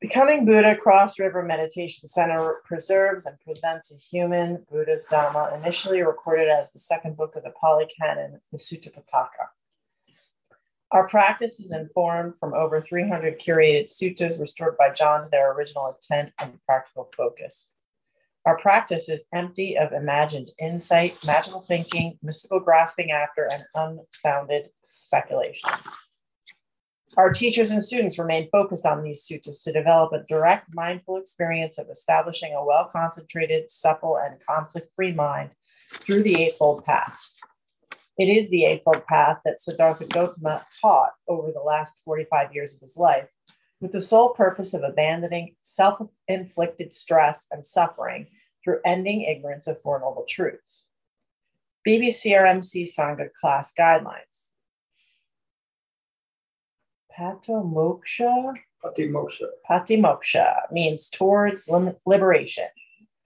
Becoming Buddha Cross River Meditation Center preserves and presents a human Buddha's Dhamma, initially recorded as the second book of the Pali Canon, the Sutta Pitaka. Our practice is informed from over 300 curated suttas restored by John to their original intent and practical focus. Our practice is empty of imagined insight, magical thinking, mystical grasping after, and unfounded speculation. Our teachers and students remain focused on these suttas to develop a direct mindful experience of establishing a well concentrated, supple, and conflict free mind through the Eightfold Path. It is the Eightfold Path that Siddhartha Gautama taught over the last 45 years of his life, with the sole purpose of abandoning self inflicted stress and suffering through ending ignorance of Four Noble Truths. BBCRMC Sangha class guidelines. Patomoksha? Patimoksha. Patimoksha means towards liberation.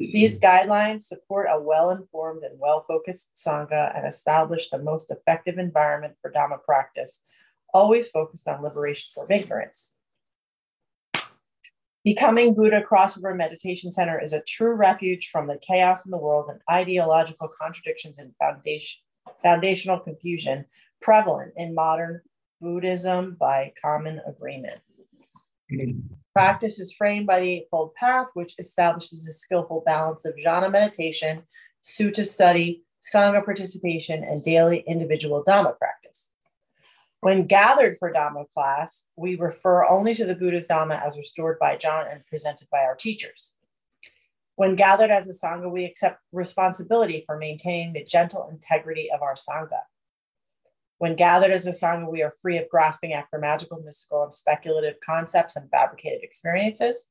These guidelines support a well informed and well focused Sangha and establish the most effective environment for Dhamma practice, always focused on liberation from ignorance. Becoming Buddha Cross River Meditation Center is a true refuge from the chaos in the world and ideological contradictions and foundation, foundational confusion prevalent in modern Buddhism by common agreement. Hmm. Practice is framed by the Eightfold Path, which establishes a skillful balance of jhana meditation, sutta study, sangha participation, and daily individual Dhamma practice. When gathered for Dhamma class, we refer only to the Buddha's Dhamma as restored by John and presented by our teachers. When gathered as a Sangha, we accept responsibility for maintaining the gentle integrity of our Sangha. When gathered as a Sangha, we are free of grasping after magical, mystical, and speculative concepts and fabricated experiences.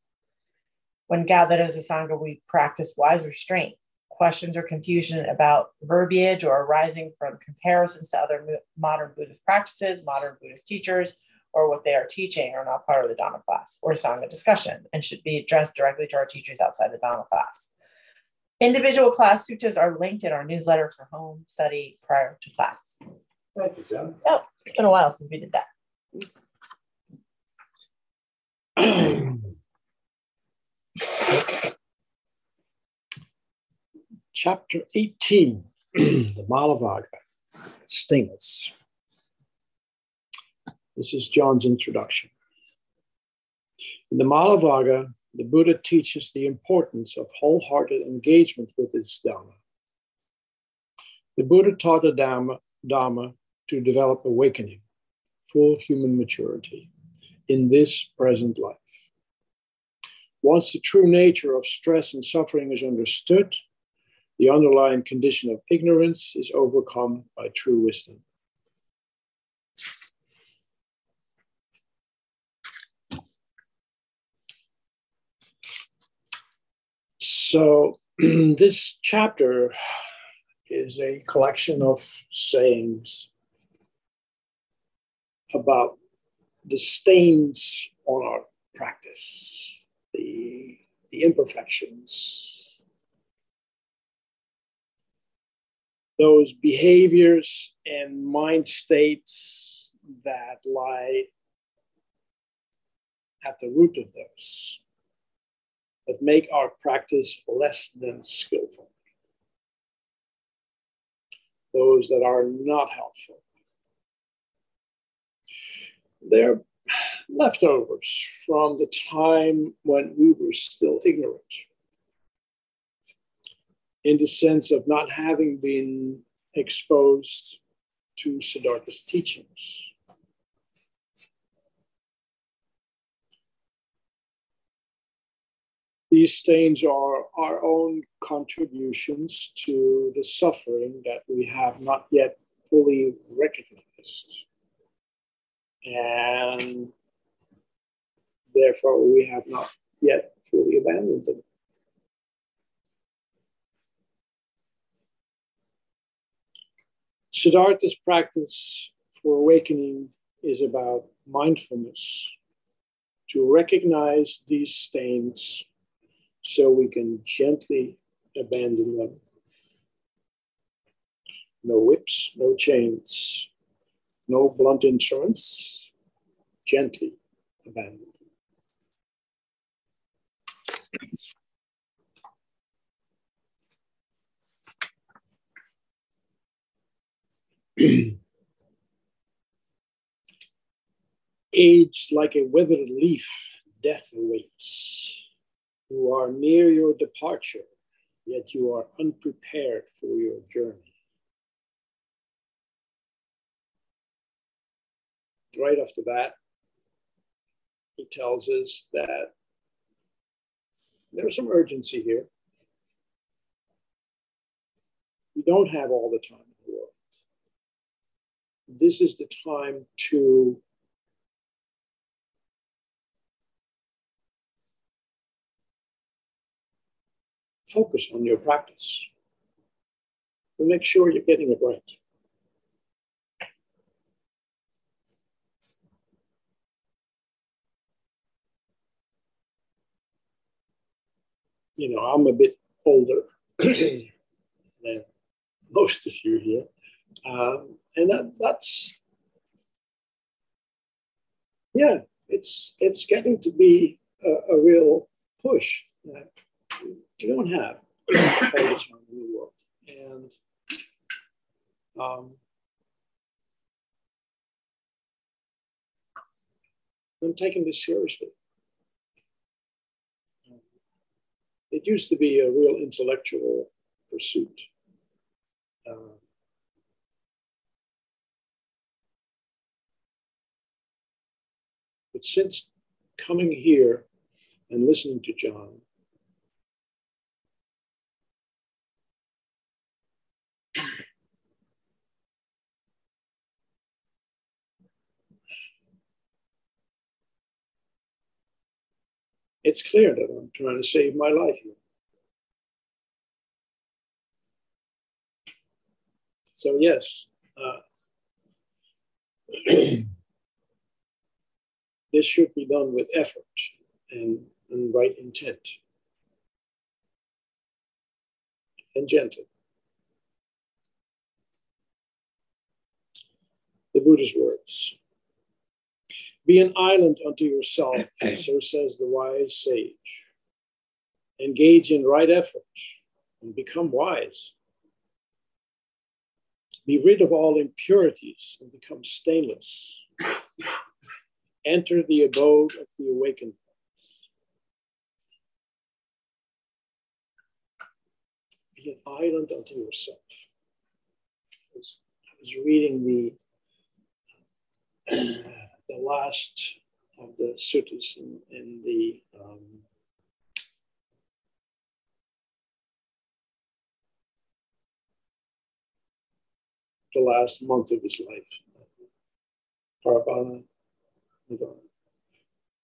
When gathered as a Sangha, we practice wise restraint. Questions or confusion about verbiage or arising from comparisons to other modern Buddhist practices, modern Buddhist teachers, or what they are teaching are not part of the Dhamma class or Sangha discussion and should be addressed directly to our teachers outside the Dhamma class. Individual class sutras are linked in our newsletter for home study prior to class. Thank you, Sam. Oh, it's been a while since we did that. Chapter 18, the Malavagga, Stainless. This is John's introduction. In the Malavagga, the Buddha teaches the importance of wholehearted engagement with his Dhamma. The Buddha taught the Dhamma, Dhamma to develop awakening, full human maturity in this present life. Once the true nature of stress and suffering is understood, the underlying condition of ignorance is overcome by true wisdom. So, this chapter is a collection of sayings about the stains on our practice, the, the imperfections, those behaviors and mind states that lie at the root of those that make our practice less than skillful. Those that are not helpful they're leftovers from the time when we were still ignorant, in the sense of not having been exposed to Siddhartha's teachings. These stains are our own contributions to the suffering that we have not yet fully recognized and therefore we have not yet fully abandoned them. Siddhartha's practice for awakening is about mindfulness, to recognize these stains so we can gently abandon them. No whips, no chains, no blunt instruments, gently abandon them. Age like a withered leaf, death awaits. You are near your departure, yet you are unprepared for your journey. Right off the bat, he tells us that there's some urgency here. We don't have all the time in the world. This is the time to focus on your practice and make sure you're getting it right. You know, I'm a bit older than most of you here. Um, and that, that's, yeah, it's, it's getting to be a, a real push. That you don't have all the time in the world. And um, I'm taking this seriously. It used to be a real intellectual pursuit. Uh, but since coming here and listening to John, it's clear that I'm trying to save my life here. So, yes, uh, this should be done with effort and, and right intent and gentle. The Buddha's words. Be an island unto yourself, so says the wise sage. Engage in right effort and become wise. Be rid of all impurities and become stainless. Enter the abode of the awakened. Be an island unto yourself. I was, I was reading the the last of the suttas in, in the um, the last month of his life. Parinibbana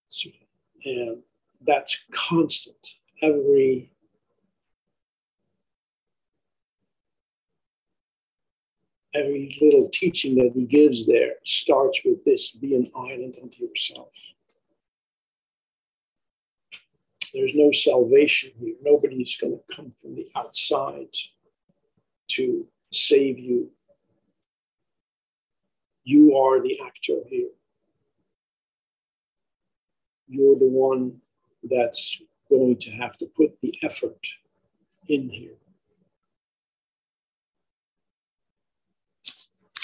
Sutta. And that's constant. Every every little teaching that he gives there starts with this be an island unto yourself. There's no salvation here. Nobody's going to come from the outside to save you. You are the actor here. You're the one that's going to have to put the effort in here.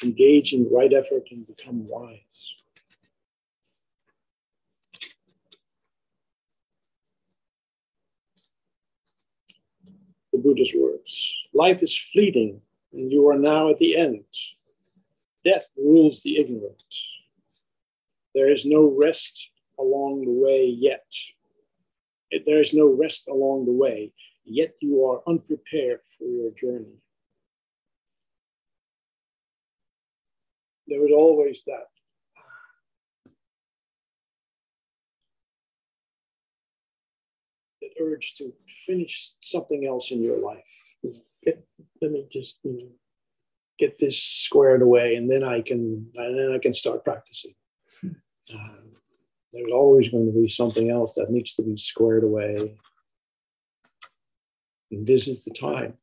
Engage in the right effort and become wise. The Buddha's words Life is fleeting, and you are now at the end. Death rules the ignorant. There is no rest along the way yet. There is no rest along the way, yet you are unprepared for your journey. There was always that urge to finish something else in your life. Let me just, you know, get this squared away, and then I can and then I can start practicing. Uh, there's always going to be something else that needs to be squared away. And this is the time.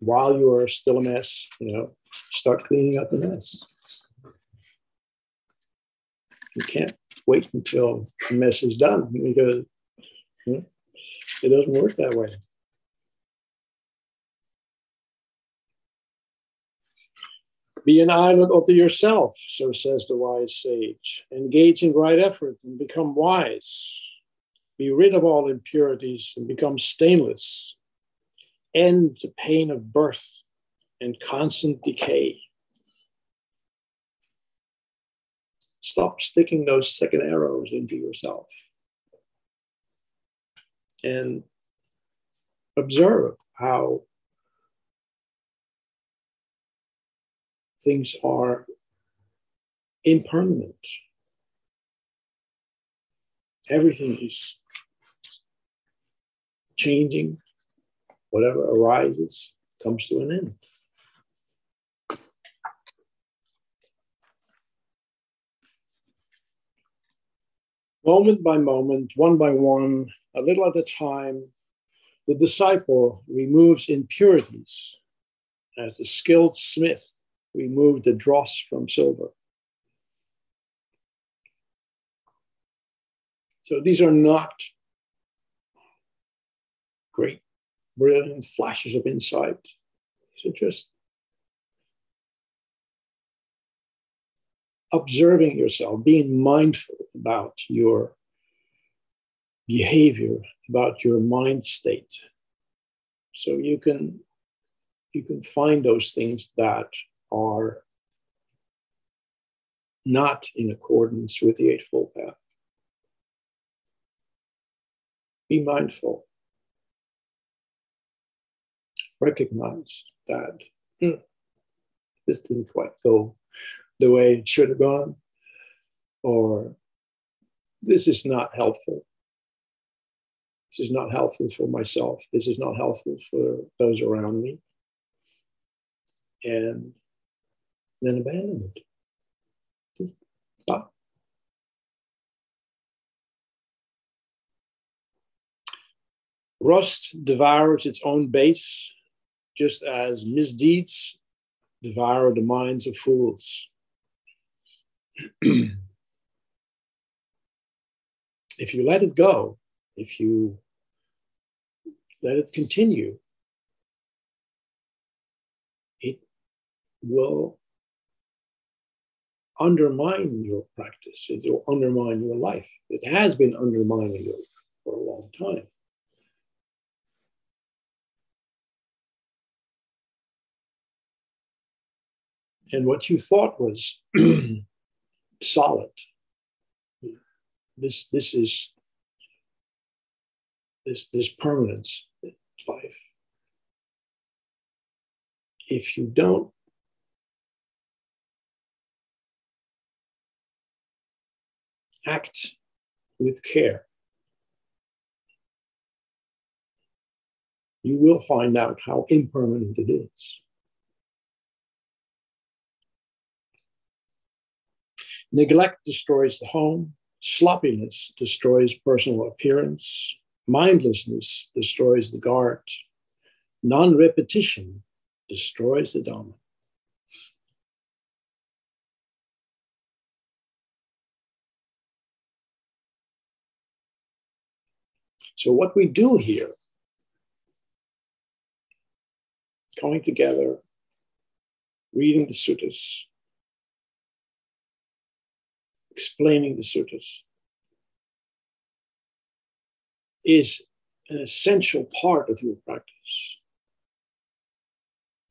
While you are still a mess, you know, start cleaning up the mess. You can't wait until the mess is done because it doesn't work that way. Be an island unto yourself, so says the wise sage. Engage in right effort and become wise. Be rid of all impurities and become stainless. End the pain of birth and constant decay. Stop sticking those second arrows into yourself and observe how things are impermanent. Everything is changing. Whatever arises comes to an end. Moment by moment, one by one, a little at a time, the disciple removes impurities as the skilled smith remove the dross from silver. So these are not great, brilliant flashes of insight. These are just observing yourself, being mindful about your behavior, about your mind state. So you can you can find those things that are not in accordance with the Eightfold Path. Be mindful. Recognize that hmm, this didn't quite go the way it should have gone, or this is not helpful. This is not helpful for myself. This is not helpful for those around me. And then abandon it. Just stop. Rust devours its own base, just as misdeeds devour the minds of fools. if you let it go, if you let it continue, it will undermine your practice. It will undermine your life. It has been undermining you for a long time. And what you thought was solid, this, this is this, this permanence life. If you don't act with care, you will find out how impermanent it is. Neglect destroys the home, sloppiness destroys personal appearance, mindlessness destroys the guard, non repetition destroys the Dhamma. So, what we do here, coming together, reading the suttas, explaining the suttas, is an essential part of your practice.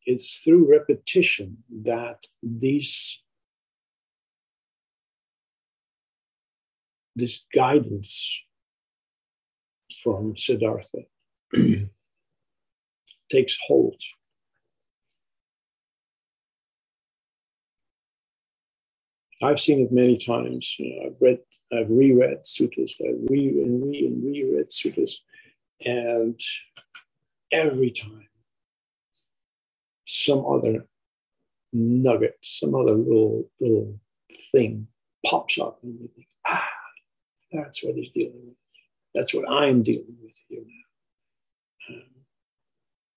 It's through repetition that these this guidance from Siddhartha takes hold. I've seen it many times. You know, I've read, I've reread sutras, I've re and re and reread sutras, and every time some other nugget, some other little little thing pops up, and you think, ah, that's what he's dealing with. That's what I'm dealing with here now. Um,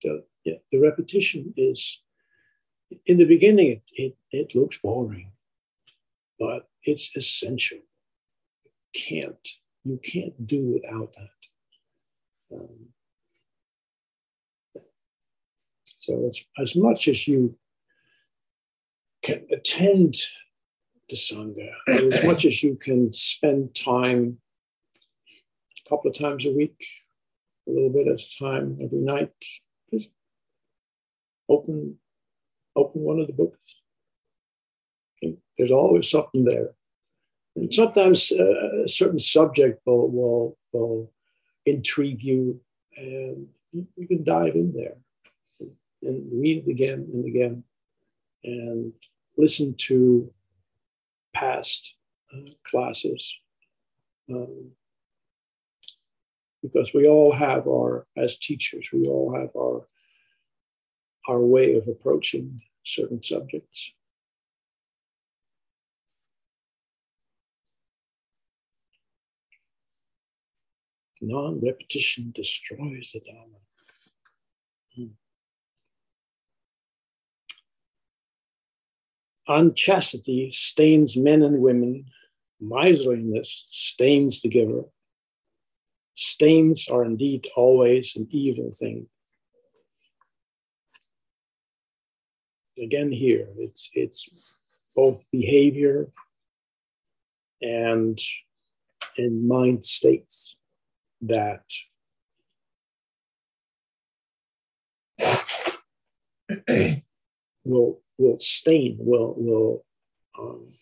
the, yeah, the repetition is, in the beginning, it, it, it looks boring, but it's essential. You can't, you can't do without that. Um, so it's as much as you can attend the Sangha, as much as you can spend time a couple of times a week, a little bit at a time every night, just open open one of the books. There's always something there. And sometimes uh, a certain subject will, will, will intrigue you, and you can dive in there and read it again and again and listen to past uh, classes. Um, because we all have our, as teachers, we all have our, our way of approaching certain subjects. Non repetition destroys the Dharma. Hmm. Unchastity stains men and women. Miserliness stains the giver. Stains are indeed always an evil thing. Again, here it's it's both behavior and in mind states that will will stain, will, will um,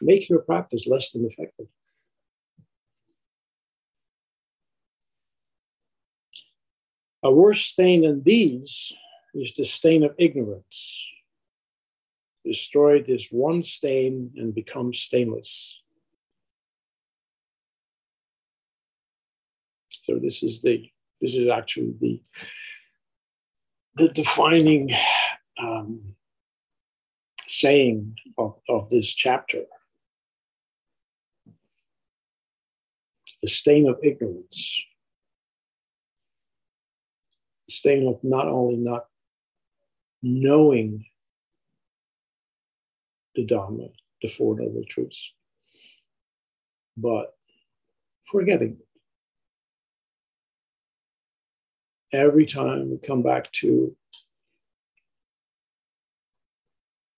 make your practice less than effective. A worse stain than these is the stain of ignorance. Destroy this one stain and become stainless. So this is the this is actually the the defining um, saying of, of this chapter. The stain of ignorance, the stain of not only not knowing the Dharma, the Four Noble Truths, but forgetting every time we come back to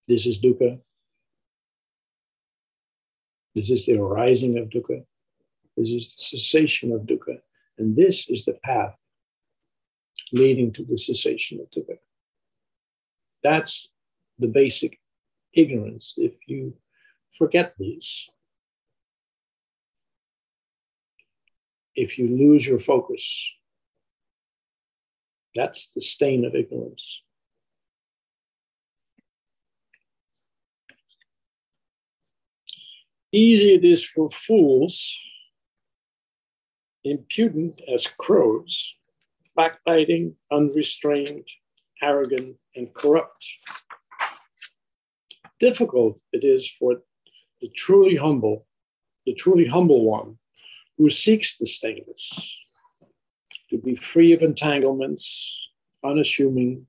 this is dukkha. This is the arising of dukkha. This is the cessation of dukkha. And this is the path leading to the cessation of dukkha. That's the basic ignorance. If you forget these, if you lose your focus, that's the stain of ignorance. Easy it is for fools, impudent as crows, backbiting, unrestrained, arrogant, and corrupt. Difficult it is for the truly humble, the truly humble one who seeks the stainless to be free of entanglements, unassuming,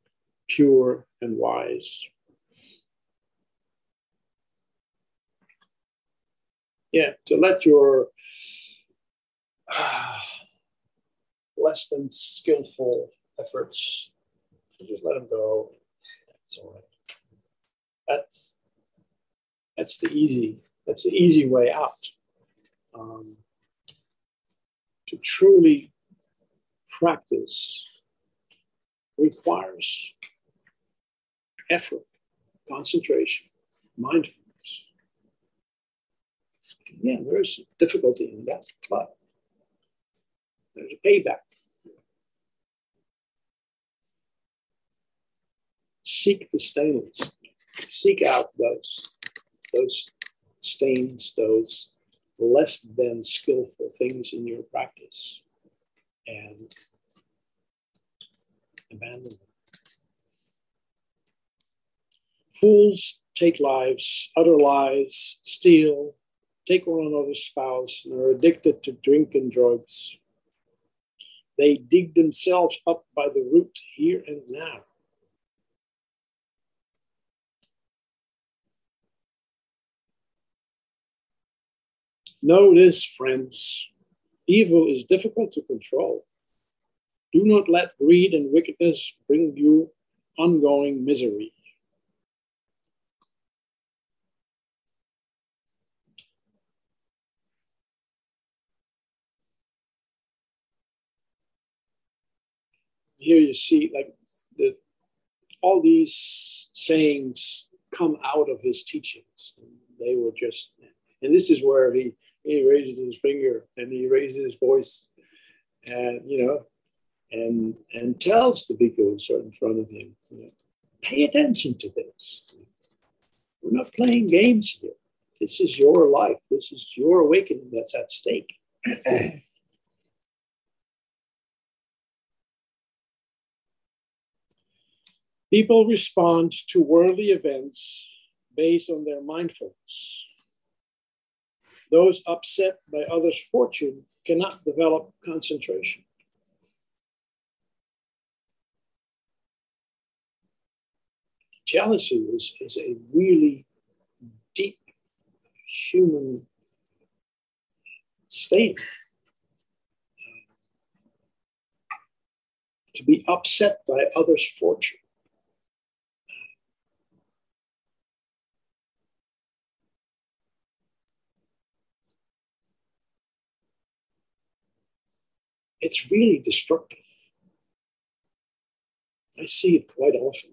pure, and wise. Yeah, to let your uh, less than skillful efforts, just let them go. That's all right. That's that's the easy that's the easy way out. Um, to truly practice requires effort, concentration, mindfulness. Yeah, there's difficulty in that, but there's a payback. Seek the stains. Seek out those, those stains, those less than skillful things in your practice and abandon them. Fools take lives, utter lies, steal, take one another's spouse, and are addicted to drink and drugs. They dig themselves up by the root here and now. Notice, friends evil is difficult to control. Do not let greed and wickedness bring you ongoing misery. here you see like the, all these sayings come out of his teachings. They were just, and this is where he, he raises his finger and he raises his voice and, you know, and, and tells the people in front of him, you know, pay attention to this. We're not playing games here. This is your life. This is your awakening that's at stake. People respond to worldly events based on their mindfulness. Those upset by others' fortune cannot develop concentration. Jealousy is, is a really deep human state. Uh, to be upset by others' fortune it's really destructive. I see it quite often.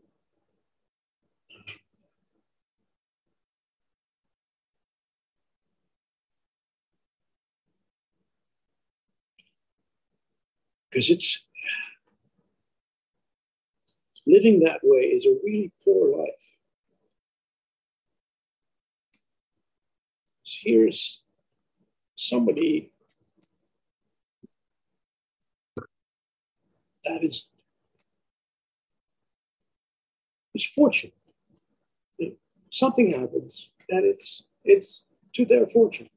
Because it's living that way is a really poor life. Here's somebody that is misfortune. Something happens and it's it's to their fortune.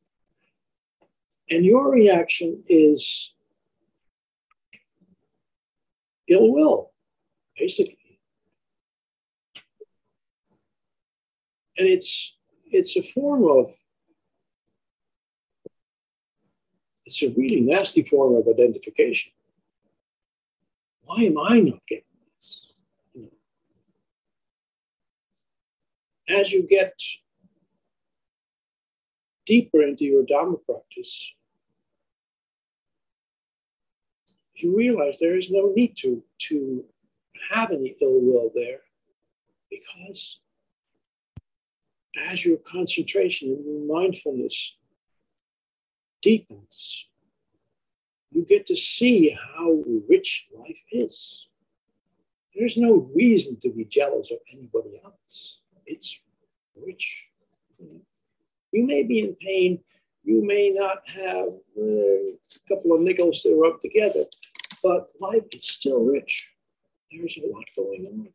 And your reaction is ill will, basically. And it's it's a form of it's a really nasty form of identification why am I not getting this? As you get deeper into your Dharma practice, you realize there is no need to, to have any ill will there because as your concentration and your mindfulness deepens, you get to see how rich life is. There's no reason to be jealous of anybody else. It's rich. You may be in pain. You may not have uh, a couple of nickels to rub together, but life is still rich. There's a lot going on.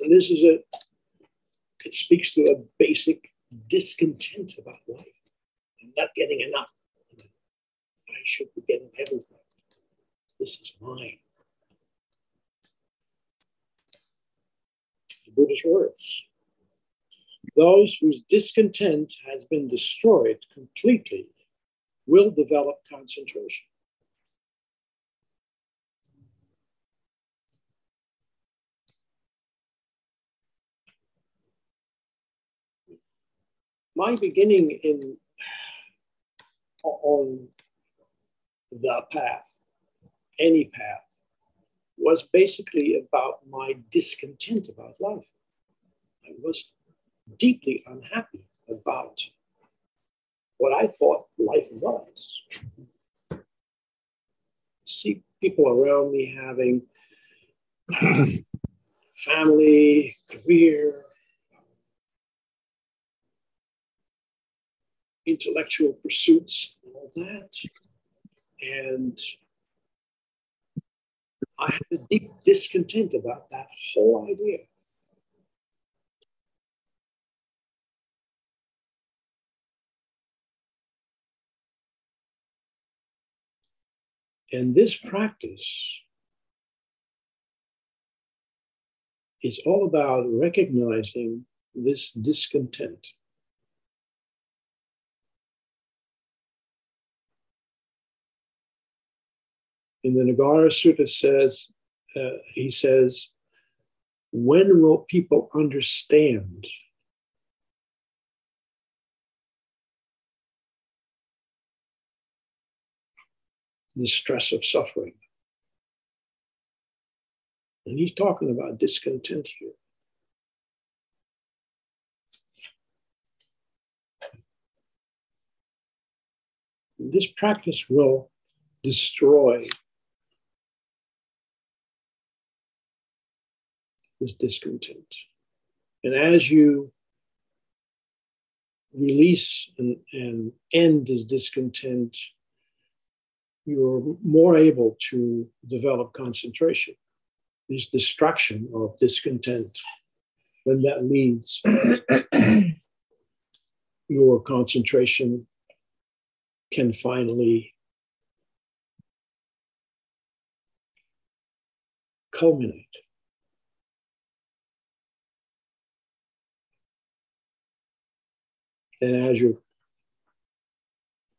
And this is a it speaks to a basic discontent about life. I'm not getting enough. I should be getting everything. This is mine. The Buddha's words. Those whose discontent has been destroyed completely will develop concentration. My beginning in on the path, any path, was basically about my discontent about life. I was deeply unhappy about what I thought life was. See people around me having uh, family, career, intellectual pursuits and all that. And I had a deep discontent about that whole idea. And this practice is all about recognizing this discontent. In the Nagara Sutta says, uh, he says, when will people understand the stress of suffering? And he's talking about discontent here. This practice will destroy this discontent. And as you release and, and end this discontent, you're more able to develop concentration this destruction of discontent, when that leads your concentration can finally culminate. And as your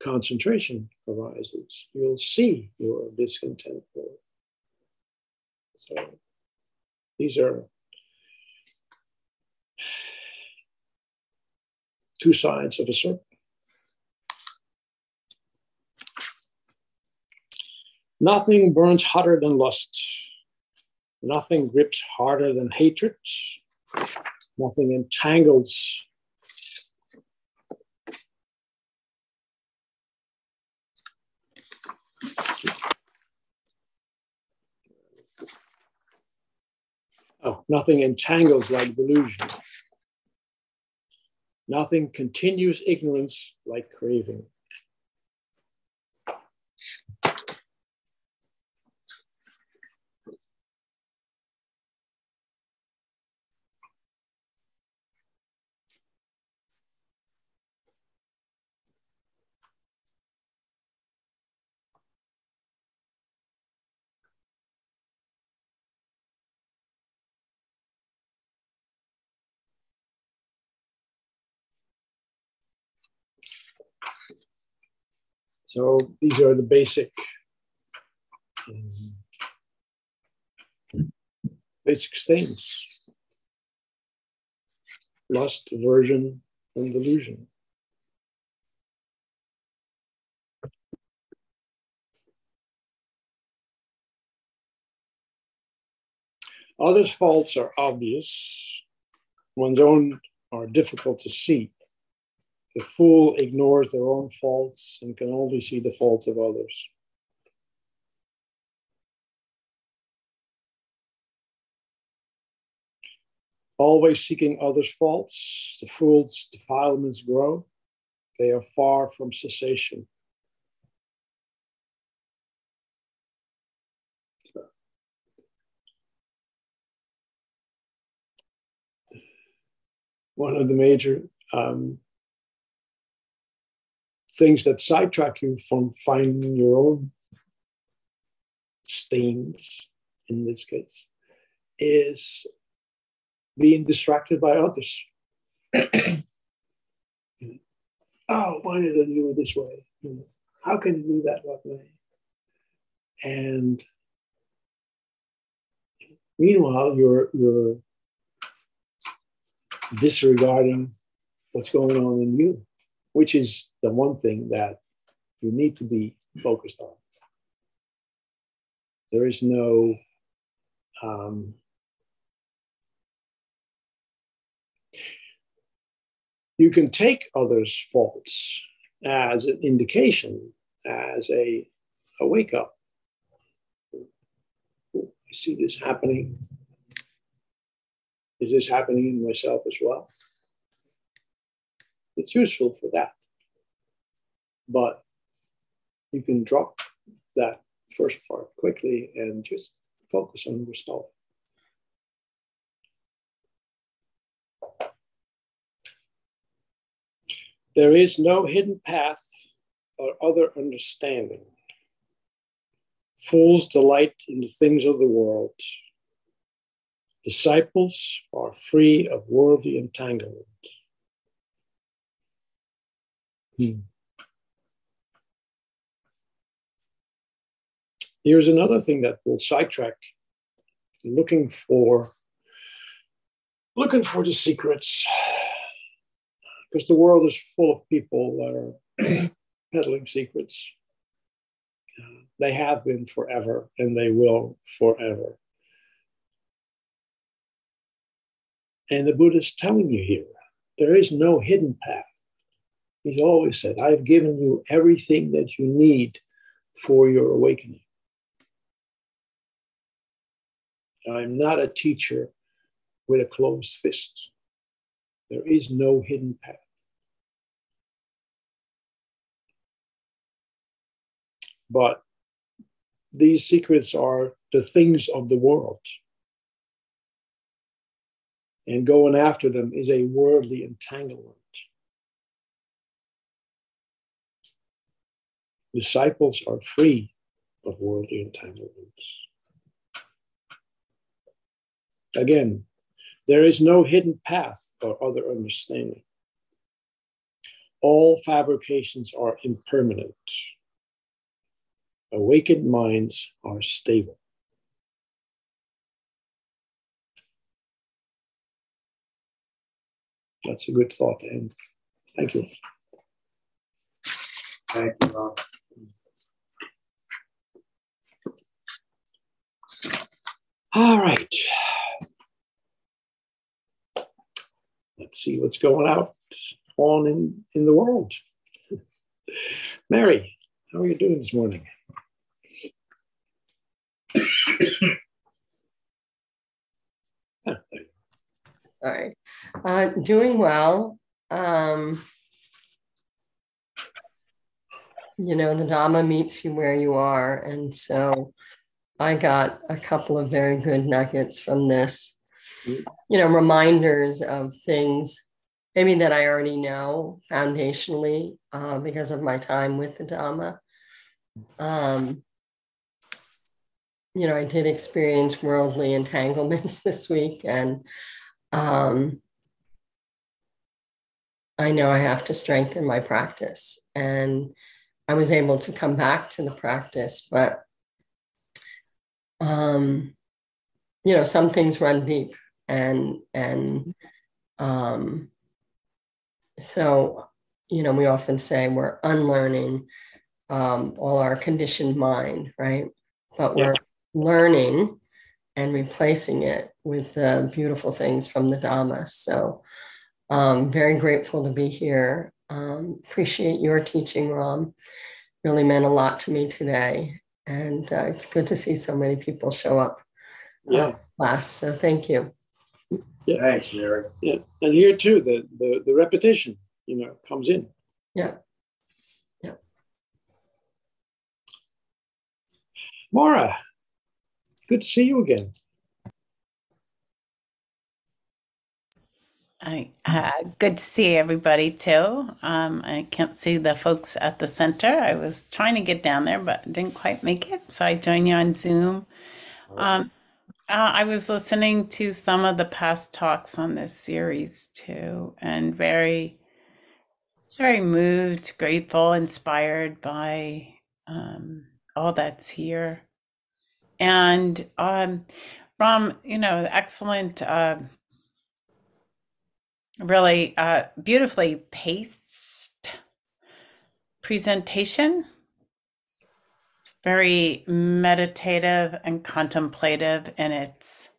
concentration arises, you'll see your discontent so these are two sides of a circle. Nothing burns hotter than lust. Nothing grips harder than hatred. Nothing entangles Oh, nothing entangles like delusion. Nothing continues ignorance like craving. So these are the basic basic things. Lust, aversion, and delusion. Others' faults are obvious, one's own are difficult to see. The fool ignores their own faults and can only see the faults of others. Always seeking others' faults, the fool's defilements grow. They are far from cessation. One of the major um, things that sidetrack you from finding your own stains in this case is being distracted by others. oh, why did I do it this way? How can you do that that way? And meanwhile, you're you're disregarding what's going on in you which is the one thing that you need to be focused on. There is no um, you can take others' faults as an indication, as a, a wake up. I see this happening. Is this happening in myself as well? It's useful for that. But you can drop that first part quickly and just focus on yourself. There is no hidden path or other understanding. Fools delight in the things of the world. Disciples are free of worldly entanglement. Hmm. Here's another thing that will sidetrack looking for looking for the secrets. Because the world is full of people that are peddling secrets. They have been forever and they will forever. And the buddha is telling you here there is no hidden path he's always said i've given you everything that you need for your awakening I'm not a teacher with a closed fist. There is no hidden path. But these secrets are the things of the world. And going after them is a worldly entanglement. Disciples are free of worldly entanglements. Again, there is no hidden path or other understanding. All fabrications are impermanent. Awakened minds are stable. That's a good thought end. Thank you. Thank you, All right. Let's see what's going out on in, in the world. Mary, how are you doing this morning? Sorry. Uh, doing well. Um, you know, the Dhamma meets you where you are. And so I got a couple of very good nuggets from this, you know, reminders of things maybe that I already know foundationally uh, because of my time with the Dhamma. Um, you know, I did experience worldly entanglements this week, and um, I know I have to strengthen my practice. And I was able to come back to the practice, but um, you know, some things run deep, and and um, so you know, we often say we're unlearning um, all our conditioned mind, right? But we're learning and replacing it with the beautiful things from the Dhamma. So, um, very grateful to be here. Um, appreciate your teaching, Ram. Really meant a lot to me today. And uh, it's good to see so many people show up Yeah. uh, class. So, thank you. Yeah, Thanks, Mary. Yeah. And here too, the, the, the repetition, you know, comes in. Yeah. Yeah. Maura, good to see you again. I, uh, good to see everybody too. Um, I can't see the folks at the center. I was trying to get down there, but didn't quite make it. So I joined you on Zoom. Um, uh, I was listening to some of the past talks on this series too, and very, very moved, grateful, inspired by um, all that's here. And um, Ram, you know, excellent. Uh, really uh, beautifully paced presentation. Very meditative and contemplative in its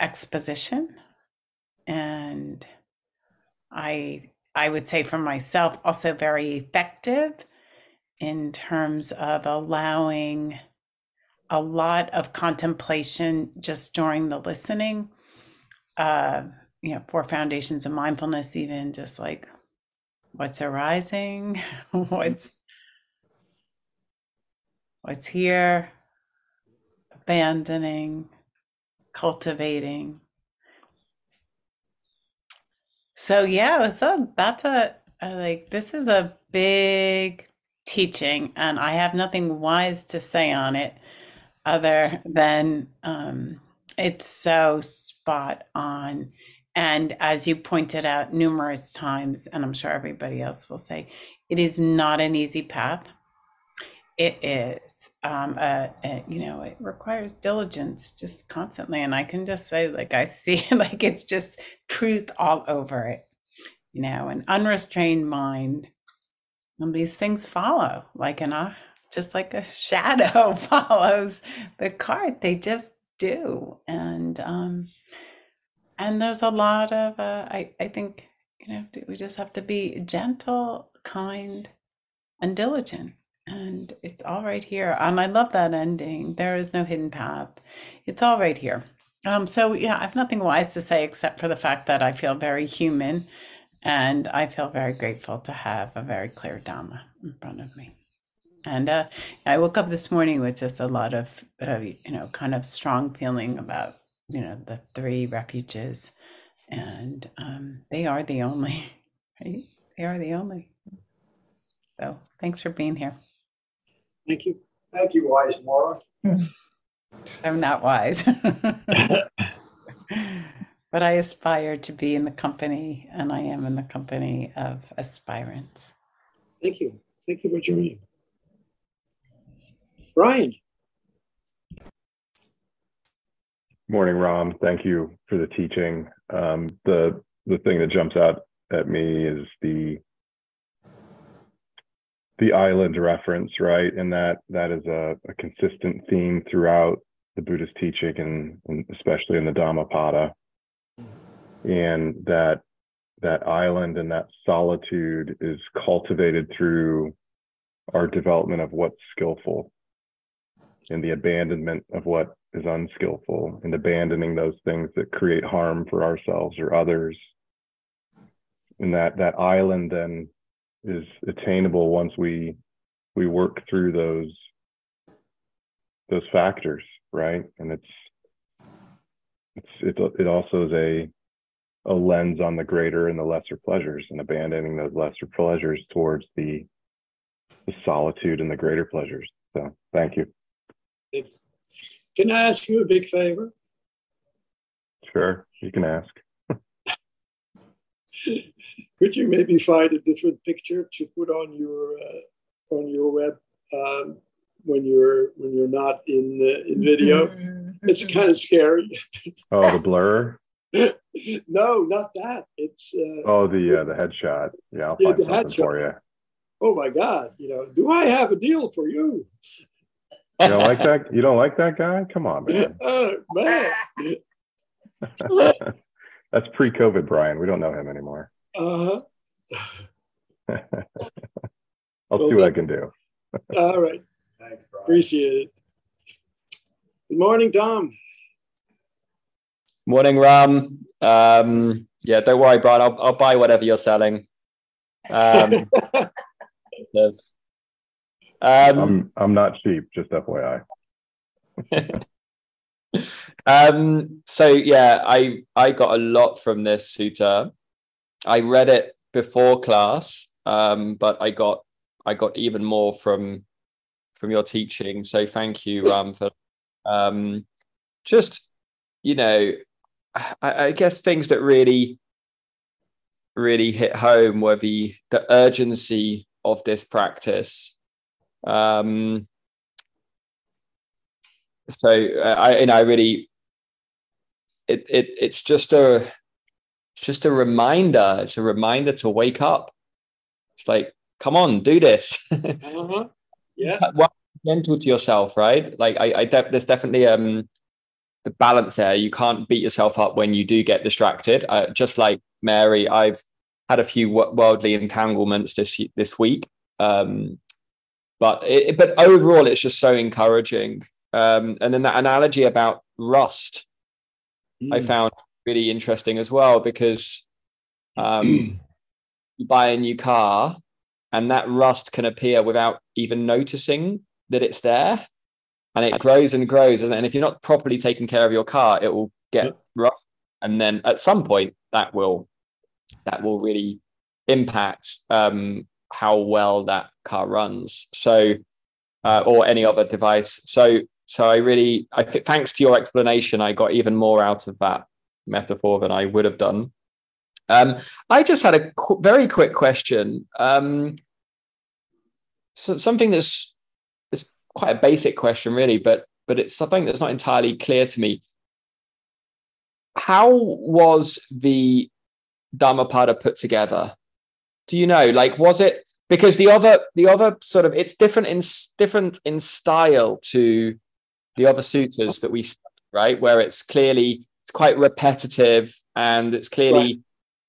exposition. And I I would say for myself also very effective in terms of allowing a lot of contemplation just during the listening. Uh, you know, four foundations of mindfulness, even just like what's arising, what's what's here, abandoning, cultivating. So yeah, that's a, a like this is a big teaching, and I have nothing wise to say on it other than um, it's so spot on. And as you pointed out numerous times, and I'm sure everybody else will say, it is not an easy path. It is, um, a, a, you know, it requires diligence just constantly. And I can just say, like, I see, like, it's just truth all over it, you know, an unrestrained mind. And these things follow, like in a, just like a shadow follows the cart. They just do. And, um, and there's a lot of, uh, I, I think, you know, we just have to be gentle, kind, and diligent. And it's all right here. And I love that ending. There is no hidden path. It's all right here. Um, so yeah, I have nothing wise to say except for the fact that I feel very human and I feel very grateful to have a very clear Dhamma in front of me. And uh, I woke up this morning with just a lot of, uh, you know, kind of strong feeling about, you know, the three refuges. And um, they are the only, right? They are the only. So thanks for being here. Thank you. Thank you, Wise Maura. I'm not wise. but I aspire to be in the company, and I am in the company of aspirants. Thank you. Thank you for joining. Brian. Morning, Ram. Thank you for the teaching. Um, the the thing that jumps out at me is the the island reference, right? And that that is a, a consistent theme throughout the Buddhist teaching, and, and especially in the Dhammapada. And that that island and that solitude is cultivated through our development of what's skillful and the abandonment of what is unskillful and abandoning those things that create harm for ourselves or others. And that that island then is attainable once we we work through those those factors right? And it's it's it, it also is a a lens on the greater and the lesser pleasures and abandoning those lesser pleasures towards the the solitude and the greater pleasures. So thank you can i ask you a big favor sure you can ask could you maybe find a different picture to put on your uh, on your web um, when you're when you're not in uh, in video? Mm-hmm. It's kind of scary. oh the blur no, not that. It's uh, oh the uh, the headshot yeah i'll Yeah, find the something headshot. for you oh my god. You know, do I have a deal for you? You don't like that you don't like that guy come on man Oh man. that's pre-covid brian we don't know him anymore Uh huh. i'll Well, see what i can do. All right. Thanks, Brian. Appreciate it. Good morning, Tom. Morning, Ram. Um, yeah, don't worry, Brian. I'll, I'll buy whatever you're selling. Um, um, i'm i'm not cheap just fyi um, so yeah, I I got a lot from this sutta. I read it before class, um, but I got I got even more from from your teaching. So thank you, Ram, for um, just you know, I, I guess things that really really hit home were the the urgency of this practice. Um, so uh, I you know I really it it it's just a it's just a reminder. It's a reminder to wake up. It's like, come on, do this. Uh-huh. Yeah. Well, gentle to yourself, right? Like I, I de- there's definitely um the balance there. You can't beat yourself up when you do get distracted. Uh, just like Mary, I've had a few wo- worldly entanglements this this week. Um, but it, but overall, it's just so encouraging. Um, and then that analogy about rust, I Mm. found really interesting as well because um, you buy a new car and that rust can appear without even noticing that it's there and it grows and grows. And if you're not properly taking care of your car, it will get rust. And then at some point that will that will really impact um, how well that car runs. So uh, or any other device. So so I really I think thanks to your explanation, I got even more out of that metaphor than I would have done. Um, I just had a qu- very quick question. Um, so something that's it's quite a basic question, really, but but it's something that's not entirely clear to me. How was the Dhammapada put together? Do you know? Like, was it because the other the other sort of it's different in different in style to the other suttas that we right? Where it's clearly it's quite repetitive and it's clearly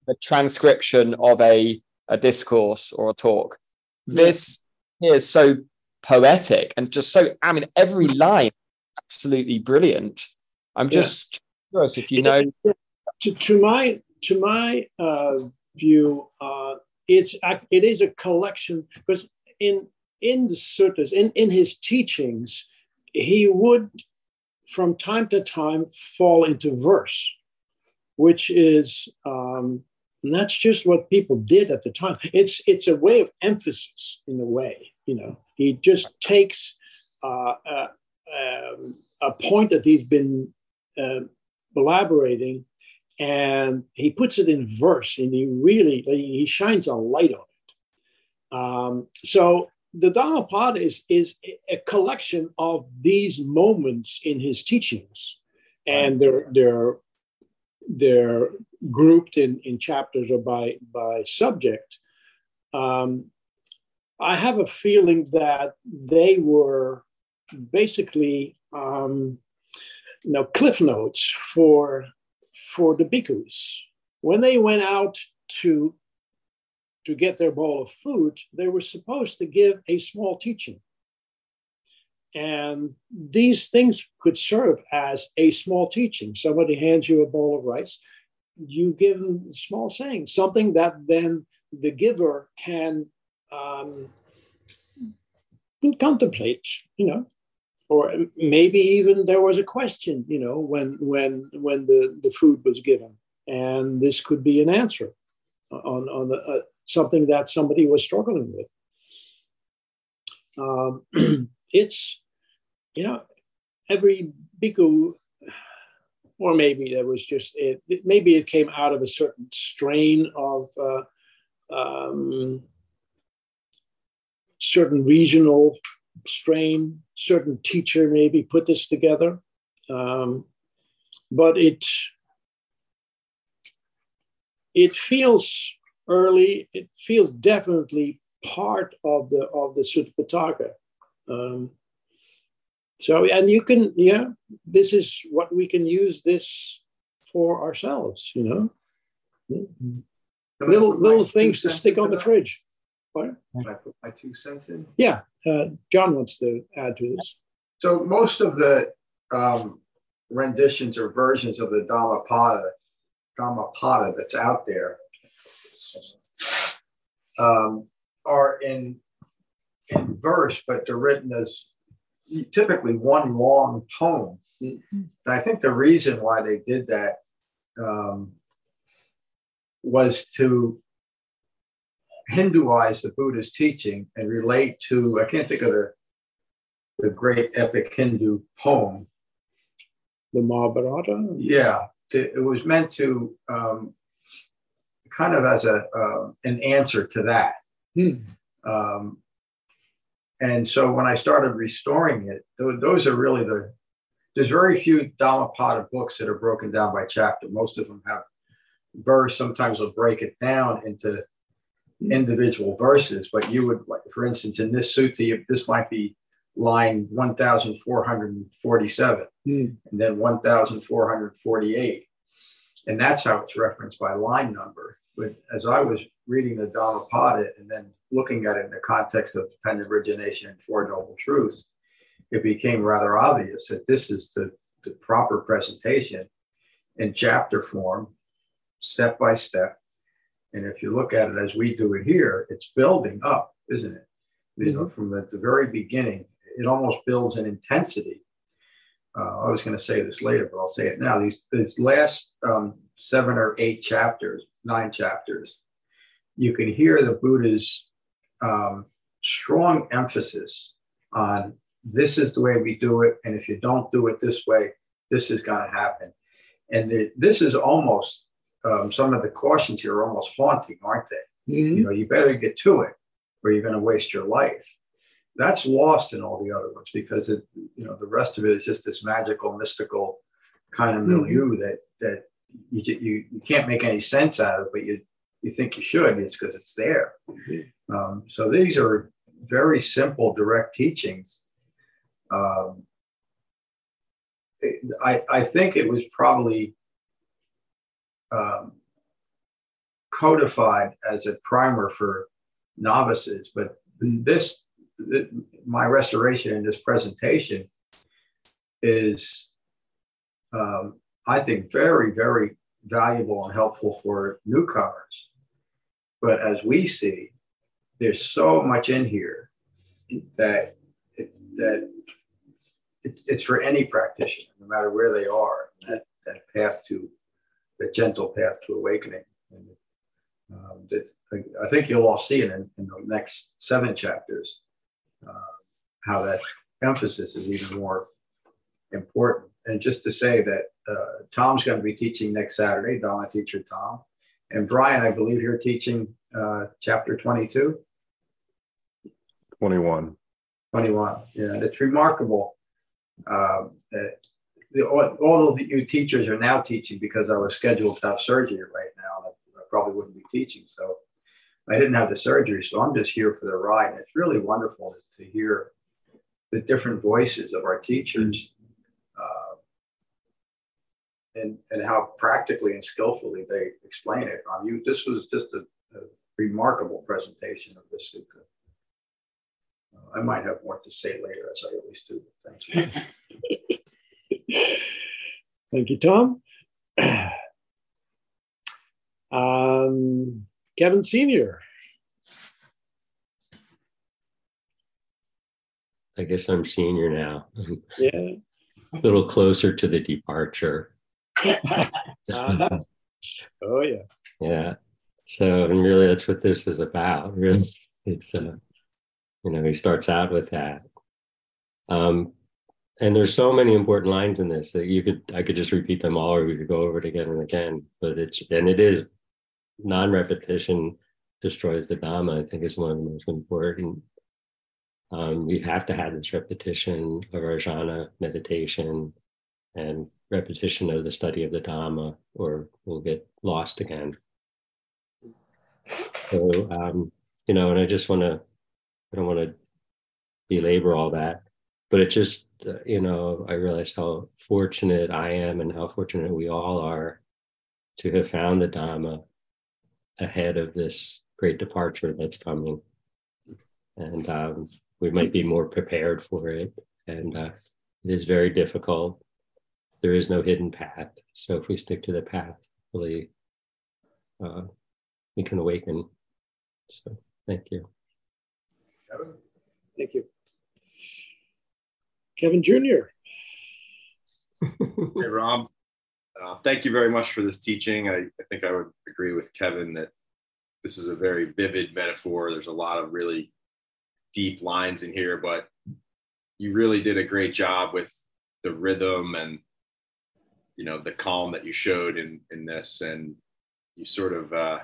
right. a transcription of a a discourse or a talk. This here is so poetic and just so I mean every line absolutely brilliant. I'm just yeah. curious if you know to, to my to my uh, view, uh, it's it is a collection because in in the sutras in in his teachings he would from time to time fall into verse which is um, and that's just what people did at the time. It's it's a way of emphasis in a way you know. He just takes uh, uh, um, a point that he's been uh, elaborating and he puts it in verse and he really he shines a light on it. Um, so the Dhammapada is, is a collection of these moments in his teachings. And they're they're they're grouped in, in chapters or by by subject. Um, i have a feeling that they were basically um, you know cliff notes for for the bhikkhus. When they went out to, to get their bowl of food, they were supposed to give a small teaching. And these things could serve as a small teaching. Somebody hands you a bowl of rice, you give them a small saying, something that then the giver can um, contemplate, you know, or maybe even there was a question you know when when when the the food was given. And this could be an answer on on the, uh, something that somebody was struggling with. Um, it's you know every bhikkhu or maybe there was just it, maybe it came out of a certain strain of uh, um, certain regional strain, certain teacher maybe put this together. Um, but it it feels early, it feels definitely part of the of the Sutta. Um, so and you can yeah, this is what we can use this for ourselves, you know. Little little things to stick on the fridge. Can I put my two cents in? Yeah, uh, John wants to add to this. So most of the um, renditions or versions of the Dhammapada, Dhammapada that's out there um, are in in verse, but they're written as typically one long poem. And I think the reason why they did that um, was to Hinduize the Buddha's teaching and relate to, I can't think of the, the great epic Hindu poem. The Mahabharata? Yeah. To, it was meant to um, kind of as a uh, an answer to that. Hmm. Um, and so when I started restoring it, those, those are really the, there's very few Dhammapada books that are broken down by chapter. Most of them have verse. Sometimes they'll break it down into individual verses, but you would, for instance, in this sutta, this might be line 1447 mm. and then 1448. And that's how it's referenced by line number. But as I was reading the Dhammapada and then looking at it in the context of dependent origination and Four Noble Truths, it became rather obvious that this is the, the proper presentation in chapter form, step by step, and if you look at it as we do it here, it's building up, isn't it? You know, mm-hmm. from the, the very beginning, it almost builds an intensity. Uh, I was going to say this later, but I'll say it now. These these last um, seven or eight chapters, nine chapters, you can hear the Buddha's um, strong emphasis on this is the way we do it, and if you don't do it this way, this is going to happen. And it, this is almost um, some of the cautions here are almost haunting, aren't they? Mm-hmm. You know, you better get to it, or you're going to waste your life. That's lost in all the other ones because it, you know, the rest of it is just this magical, mystical kind of mm-hmm. milieu mm-hmm. that that you, you you can't make any sense out of, but you you think you should. It's because it's there. Mm-hmm. Um, so these are very simple, direct teachings. Um, I, I think it was probably um, codified as a primer for novices, but this, my restoration in this presentation is, um, I think, very, very valuable and helpful for newcomers. But as we see, there's so much in here that that it, it's for any practitioner, no matter where they are. That that path to the gentle path to awakening. And um, that I think you'll all see it in, in the next seven chapters uh, how that emphasis is even more important. And just to say that uh, Tom's going to be teaching next Saturday, Dharma teacher Tom. And Brian, I believe you're teaching uh, chapter 22. 21. 21. Yeah, and it's remarkable um, that the, all, all of the new teachers are now teaching because I was scheduled to have surgery right now. I, I probably wouldn't be teaching. So I didn't have the surgery. So I'm just here for the ride. And it's really wonderful to, to hear the different voices of our teachers uh, and, and how practically and skillfully they explain it. Um, you, this was just a, a remarkable presentation of this sutta. I might have more to say later, as I always do. Thank you. Thank you, Tom. Um, Kevin Senior. I guess I'm senior now. Yeah. A little closer to the departure. uh-huh. Oh yeah. Yeah. So, and really, that's what this is about. Really, it's uh, you know, he starts out with that. Um, and there's so many important lines in this that you could I could just repeat them all, or we could go over it again and again. But it's and it is non-repetition destroys the Dhamma. I think is one of the most important. Um, you have to have this repetition of our jhana meditation and repetition of the study of the Dhamma, or we'll get lost again. So, um, you know, and I just want to I don't want to belabor all that, but it just, uh, you know, I realize how fortunate I am and how fortunate we all are to have found the dharma ahead of this great departure that's coming. And um, we might be more prepared for it. And uh, it is very difficult. There is no hidden path. So if we stick to the path, really, uh, we can awaken. So thank you. Thank you. Kevin Jr. hey, Rob. Uh, thank you very much for this teaching. I, I think I would agree with Kevin that this is a very vivid metaphor. There's a lot of really deep lines in here, but you really did a great job with the rhythm and you know the calm that you showed in in this, and you sort of uh,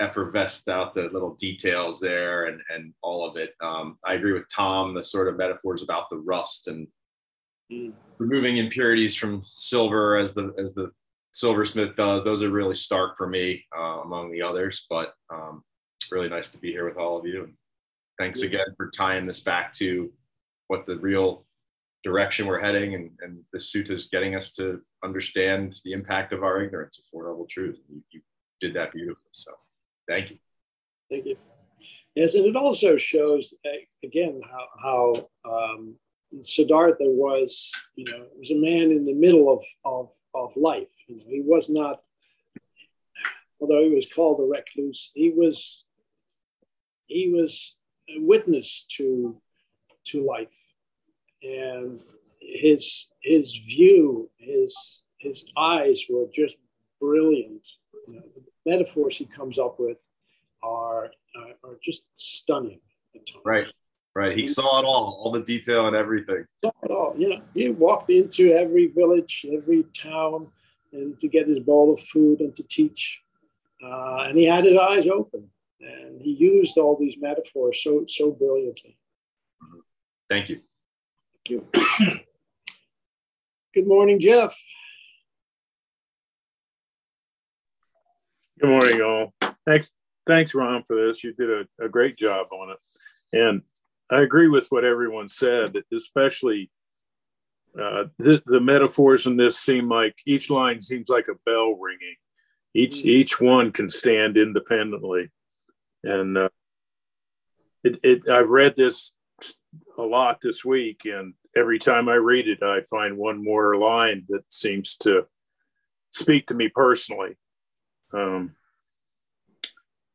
effervesced out the little details there and and all of it. Um, I agree with Tom. The sort of metaphors about the rust and mm. removing impurities from silver as the as the silversmith does. Those are really stark for me uh, among the others. But um, really nice to be here with all of you. Thanks again for tying this back to what the real direction we're heading and, and the sutta is getting us to understand the impact of our ignorance of Four Noble Truths. You, you did that beautifully. So Thank you. Thank you. Yes, and it also shows again how, how um, Siddhartha was, you know, was a man in the middle of, of, of life. You know, he was not, although he was called a recluse, he was he was a witness to to life. and his his view, his his eyes were just brilliant. You know, metaphors he comes up with are uh, are just stunning. Right, right. He saw it all, all the detail and everything. Saw it all. You know, he walked into every village, every town, and to get his bowl of food and to teach. Uh, and he had his eyes open, and he used all these metaphors so so brilliantly. Thank you. Thank you. Good morning, Jeff. Good morning, all. Thanks, thanks, Ram, for this. You did a, a great job on it, and I agree with what everyone said, especially uh, the, the metaphors in this seem like each line seems like a bell ringing. Each mm. each one can stand independently, and uh, it, it I've read this a lot this week, and every time I read it, I find one more line that seems to speak to me personally. Um,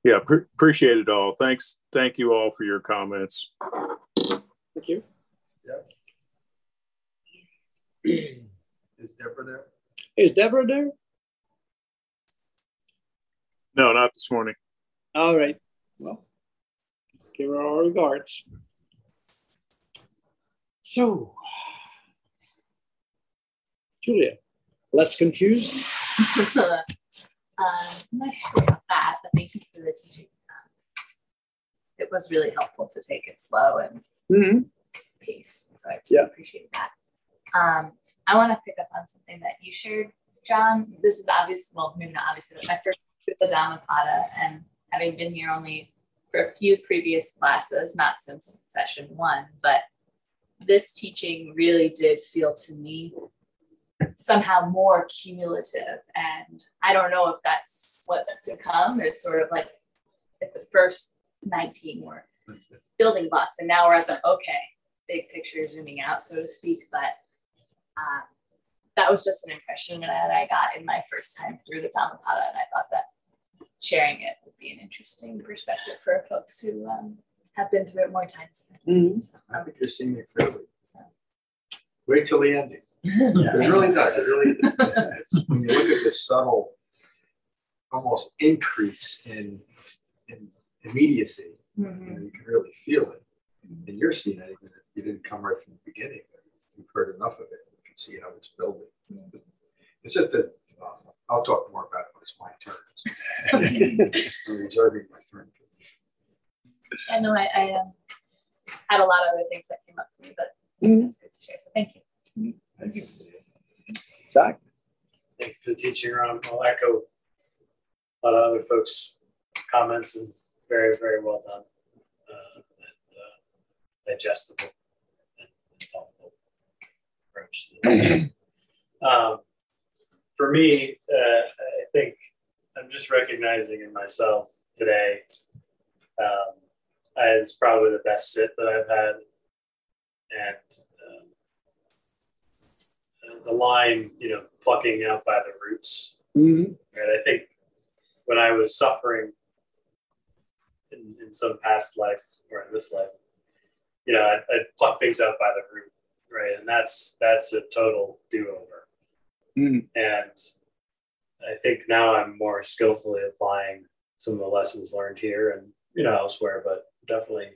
yeah, pre- appreciate it all. Thanks, thank you all for your comments. Thank you. Yeah. Is Deborah there? Is Deborah there? No, not this morning. All right. Well, give her our regards. So, Julia, less confused? um, I'm not sure about that, but thank you for the teaching. Um, it was really helpful to take it slow and mm-hmm. pace. So I yeah. appreciate that. Um, I want to pick up on something that you shared, John. This is obvious, well, maybe not obviously, but my first with the Dhammapada, and having been here only for a few previous classes, not since session one, but this teaching really did feel to me somehow more cumulative. And I don't know if that's what's to come, is sort of like at the first 19 were building blocks, and now we're at the okay, big picture zooming out, so to speak. But um, that was just an impression that I got in my first time through the Dhammapada, and I thought that sharing it would be an interesting perspective for folks who um, have been through it more times than mm-hmm. so, I think you're seeing it clearly. Wait till the ending. Yeah. It really does. It really does. When you look at this subtle, almost increase in, in immediacy, mm-hmm. you, know, you, can really feel it. And you're seeing it, even if you didn't come right from the beginning. You've heard enough of it. You can see how it's building. Mm-hmm. It's just that uh, I'll talk more about it when it's my turn. I'm reserving my turn. I know I, I um, had a lot of other things that came up for me, but mm-hmm. that's good to share. So thank you. Thank you. Zach. Thank you for the teaching, Ram. I'll echo a lot of other folks' comments and very, very well done uh, and uh, digestible and thoughtful approach to the um, for me, uh, I think I'm just recognizing in myself today um, as probably the best sit that I've had. And the line, you know, plucking out by the roots. Mm-hmm. Right. I think when I was suffering in, in some past life or in this life, you know, I'd, I'd pluck things out by the root. Right. And that's, that's a total do over. Mm-hmm. And I think now I'm more skillfully applying some of the lessons learned here and, you know, elsewhere, but definitely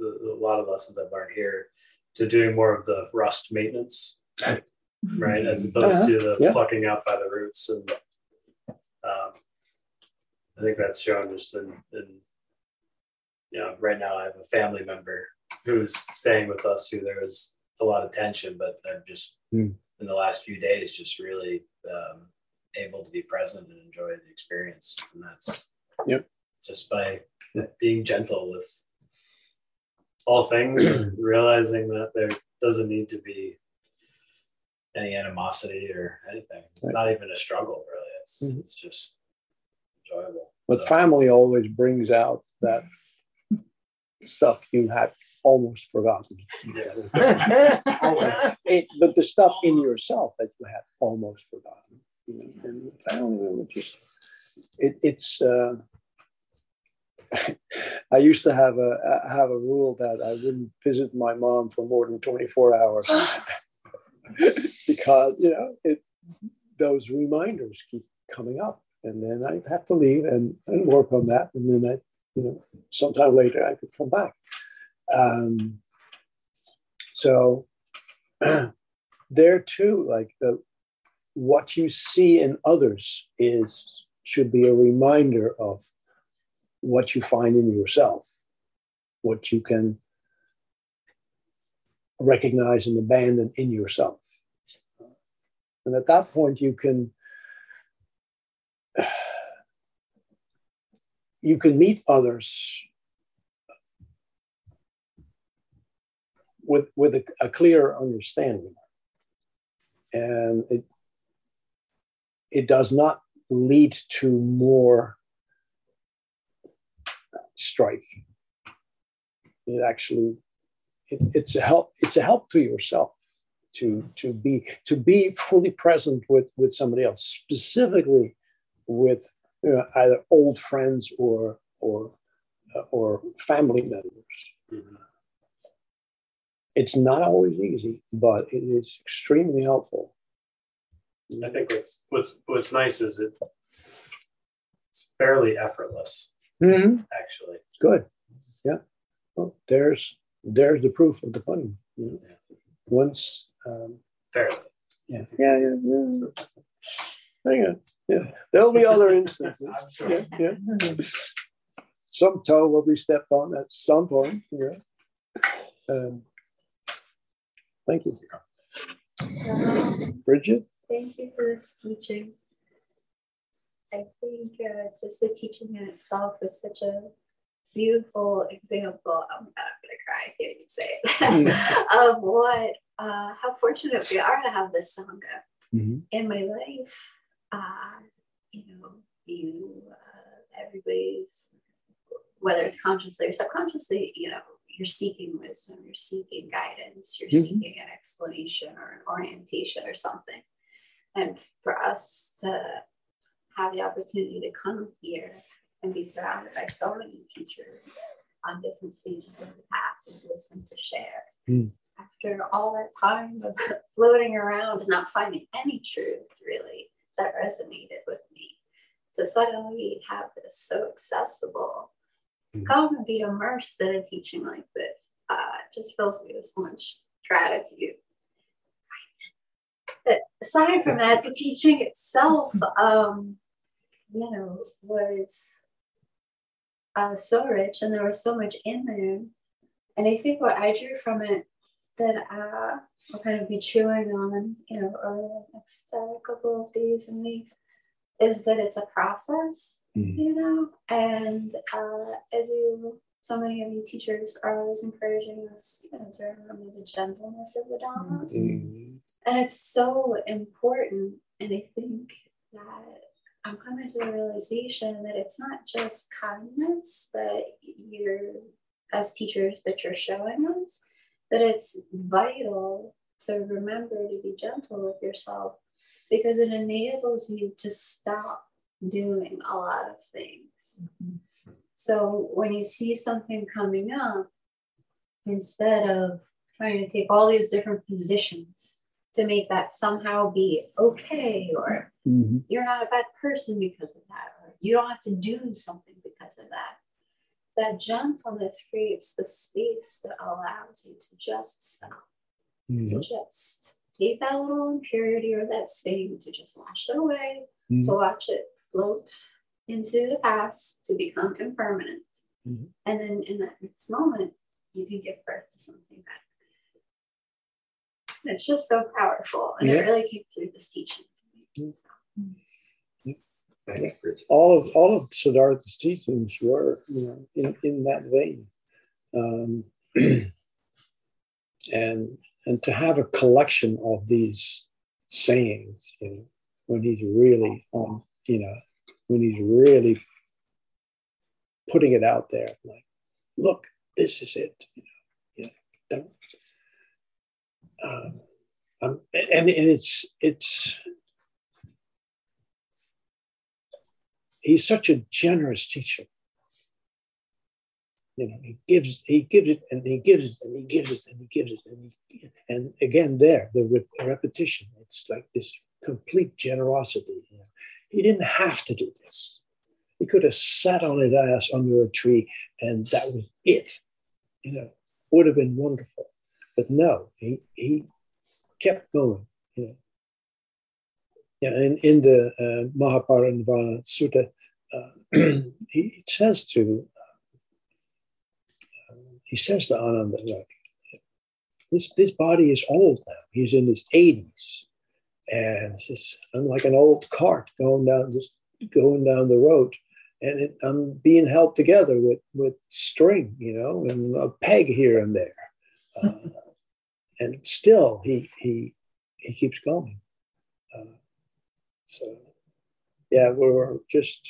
a lot of lessons I've learned here to doing more of the rust maintenance, right, as opposed uh-huh. to the yeah. plucking out by the roots. And um, I think that's shown just in, in, you know, right now I have a family member who's staying with us who there was a lot of tension, but I've just mm. in the last few days just really um, able to be present and enjoy the experience. And that's yep. just by being gentle with all things and realizing that there doesn't need to be any animosity or anything. It's right. not even a struggle, really. It's mm-hmm. it's just enjoyable. But so. family always brings out that stuff you had almost forgotten. Yeah. it, but the stuff in yourself that you had almost forgotten. You know, and family members just it, it's uh, I used to have a have a rule that I wouldn't visit my mom for more than 24 hours because you know it those reminders keep coming up and then I have to leave and, and work on that and then I you know sometime later I could come back. Um, so there too like the what you see in others is should be a reminder of what you find in yourself, what you can recognize and abandon in yourself. And at that point, you can you can meet others with with a, a clear understanding, and it it does not lead to more strife. It actually it, it's a help it's a help to yourself to to be to be fully present with with somebody else specifically with you know, either old friends or or uh, or family members mm-hmm. it's not always easy but it is extremely helpful i think what's what's what's nice is it it's fairly effortless mm-hmm. actually. Good. Yeah. Well, there's there's the proof of the pudding. You know? yeah. Once. Um, Fairly. Yeah. Yeah. Yeah. yeah. Hang on. Yeah. There'll be other instances. sure. Yeah. Yeah. Some toe will be stepped on at some point. Yeah. Um, thank you. Bridget? Thank you for this teaching. I think uh, just the teaching in itself is such a beautiful example. Oh my God, I'm gonna cry hearing you say it. of what, uh, how fortunate we are to have this sangha mm-hmm. in my life. Uh, you know, you, uh, everybody's, whether it's consciously or subconsciously, you know, you're seeking wisdom, you're seeking guidance, you're mm-hmm. seeking an explanation or an orientation or something. And for us to have the opportunity to come here and be surrounded by so many teachers on different stages of the path and listen to share. Mm. After all that time of floating around and not finding any truth really that resonated with me, to suddenly have this so accessible, to mm. come and be immersed in a teaching like this, uh, just fills me with so much gratitude. But aside from that, the teaching itself, um, you know, was uh, so rich and there was so much in there. And I think what I drew from it that uh, I'll kind of be chewing on, you know, over the next uh, couple of days and weeks is that it's a process, mm. you know, and uh, as you, so many of you teachers are always encouraging us, you know, to remember the gentleness of the Dharma. Mm. And it's so important. And I think that I'm coming to the realization that it's not just kindness that you're, as teachers, that you're showing us, that it's vital to remember to be gentle with yourself because it enables you to stop doing a lot of things. Mm-hmm. So when you see something coming up, instead of trying to take all these different positions to make that somehow be okay or mm-hmm. you're not a bad person because of that or you don't have to do something because of that that gentleness creates the space that allows you to just stop mm-hmm. to just take that little impurity or that stain to just wash it away mm-hmm. to watch it float into the past to become impermanent mm-hmm. and then in that next moment you can give birth to something better it's just so powerful. And yeah. it really came through this teaching to me. So. All of all of Siddhartha's teachings were, you know, in, in that vein. Um, and and to have a collection of these sayings, you know, when he's really um, you know, when he's really putting it out there, like, look, this is it. You know, know, um, um, and, and it's it's he's such a generous teacher You know, he gives, he gives it, and he gives it, and he gives it, and he gives it, and he, and again there the re- repetition. It's like this complete generosity. You know? He didn't have to do this. He could have sat on his ass under a tree, and that was it. You know, would have been wonderful. But no, he he kept going. You know. Yeah, in, in the uh, Sutta, uh, he says to uh, he says to Ananda, like, this this body is old now. He's in his 80s, and he says, I'm like an old cart going down just going down the road, and it, I'm being held together with with string, you know, and a peg here and there, uh, and still he he he keeps going. Uh, so, yeah, we're just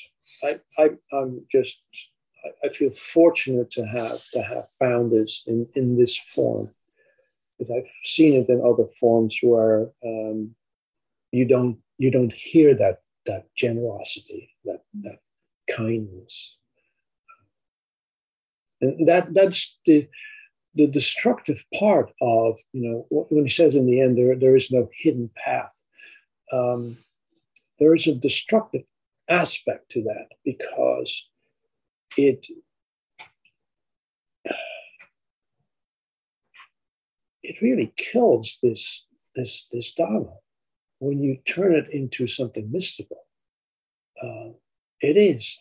I, I I'm just I, I feel fortunate to have to have found this in in this form, because I've seen it in other forms where um, you don't you don't hear that that generosity that that kindness, and that that's the the destructive part of you know when he says in the end there there is no hidden path. Um, there is a destructive aspect to that because it it really kills this this this dharma when you turn it into something mystical. Uh, it is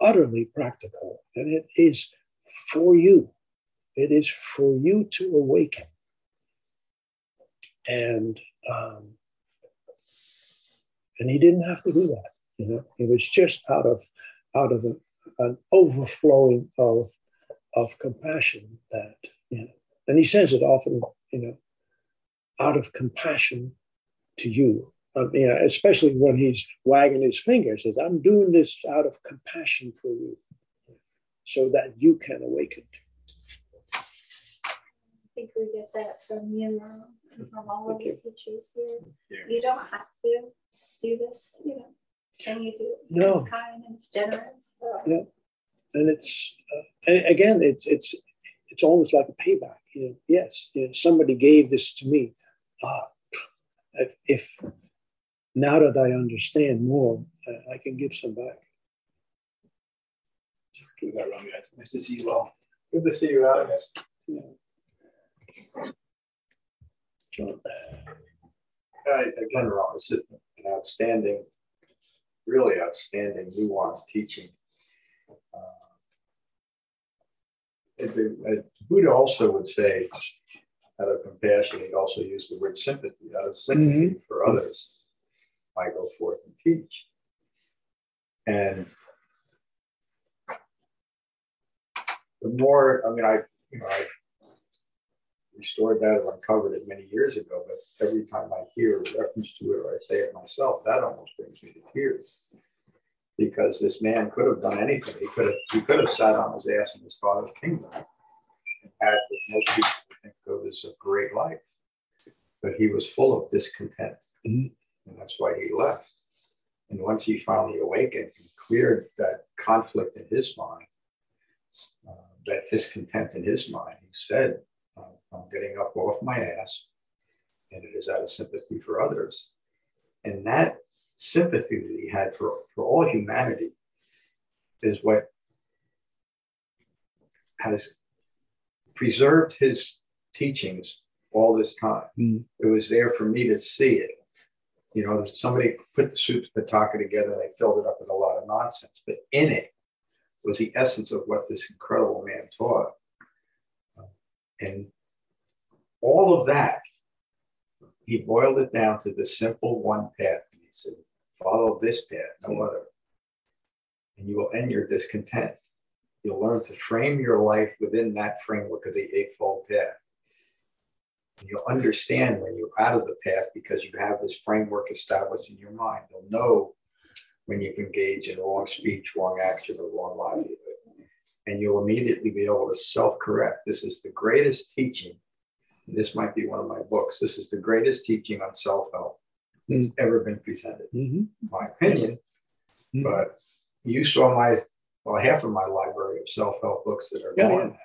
utterly practical and it is for you. It is for you to awaken. And um, and he didn't have to do that. You know, it was just out of out of an, an overflowing of of compassion that you know, and he says it often. You know, out of compassion to you. Um, you know, especially when he's wagging his finger, says, "I'm doing this out of compassion for you, so that you can awaken." I think we get that from you, and from all of your teachers here. Yeah. You don't have to do this, you know. Can you do it? No. It's kind and it's generous. So. Yeah, and it's uh, and again, it's it's it's almost like a payback. You know, yes, you know, somebody gave this to me. Ah, if, if now that I understand more, uh, I can give some back. Keep that around, guys. Nice to see you all. Good to see you, Alex. John. Uh, again, Ron, it's just an outstanding, really outstanding, nuanced teaching. Uh, it- it- Buddha also would say, out of compassion, he'd also use the word sympathy. Out of sympathy for others, I go forth and teach. And the more, I mean, I, you know, I restored that or uncovered it many years ago, but every time I hear a reference to it or I say it myself, that almost brings me to tears. Because this man could have done anything. He could have he could have sat on his ass in his father's kingdom and had what most people think of as a great life. But he was full of discontent. And that's why he left. And once he finally awakened and cleared that conflict in his mind, uh, that discontent in his mind, he said, I'm getting up off my ass, and it is out of sympathy for others. And that sympathy that he had for, for all humanity is what has preserved his teachings all this time. Hmm. It was there for me to see it. You know, somebody put the Sutta Pitaka together and they filled it up with a lot of nonsense, but in it was the essence of what this incredible man taught. And all of that, he boiled it down to the simple one path. He said, follow this path, no other. And you will end your discontent. You'll learn to frame your life within that framework of the Eightfold Path. And you'll understand when you're out of the path because you have this framework established in your mind. You'll know when you've engaged in wrong speech, wrong action, or wrong livelihood. And you'll immediately be able to self correct. This is the greatest teaching. This might be one of my books. This is the greatest teaching on self help that's ever been presented, Mm-hmm. my opinion. But you saw my well, half of my library of self-help books that are Yeah, gone now,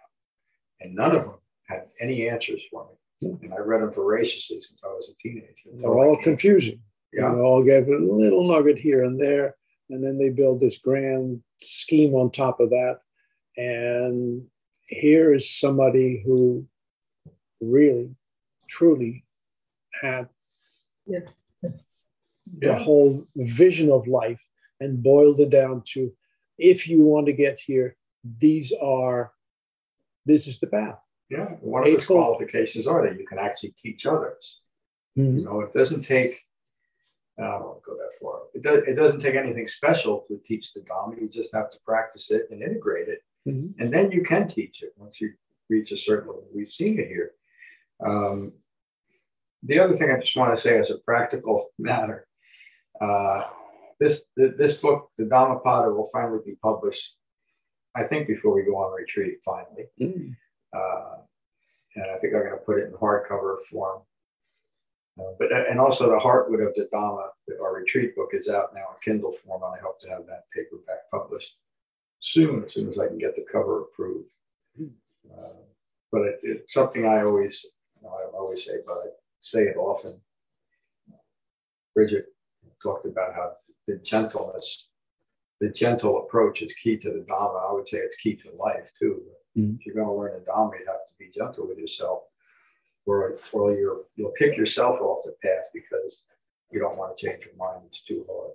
and none of them had any answers for me. And I read them voraciously since I was a teenager. They're all confusing. Yeah. They all gave a little nugget here and there, and then they build this grand scheme on top of that. And here is somebody who really, truly had Yeah. the Yeah. whole vision of life and boiled it down to if you want to get here, these are, this is the path. Yeah, one of its Eightfold. qualifications are that you can actually teach others. Mhm. You know, it doesn't take, I don't want to go that far. It does, it doesn't take anything special to teach the Dhamma. You just have to practice it and integrate it. Mhm. And then you can teach it once you reach a certain level. We've seen it here. Um, the other thing I just want to say as a practical matter, uh, this, this book, the Dhammapada, will finally be published, I think, before we go on retreat, finally. Mm. Uh, and I think I'm going to put it in hardcover form. Uh, but and also the Heartwood of the Dhamma, our retreat book is out now in Kindle form, and I hope to have that paperback published soon, as soon as I can get the cover approved. Uh, but it, it's something I always, you know, I always say, but I say it often. Bridget talked about how the gentleness, the gentle approach is key to the Dhamma. I would say it's key to life too. Mhm. If you're going to learn the Dhamma, you have to be gentle with yourself, or or you're you'll kick yourself off the path because you don't want to change your mind. It's too hard.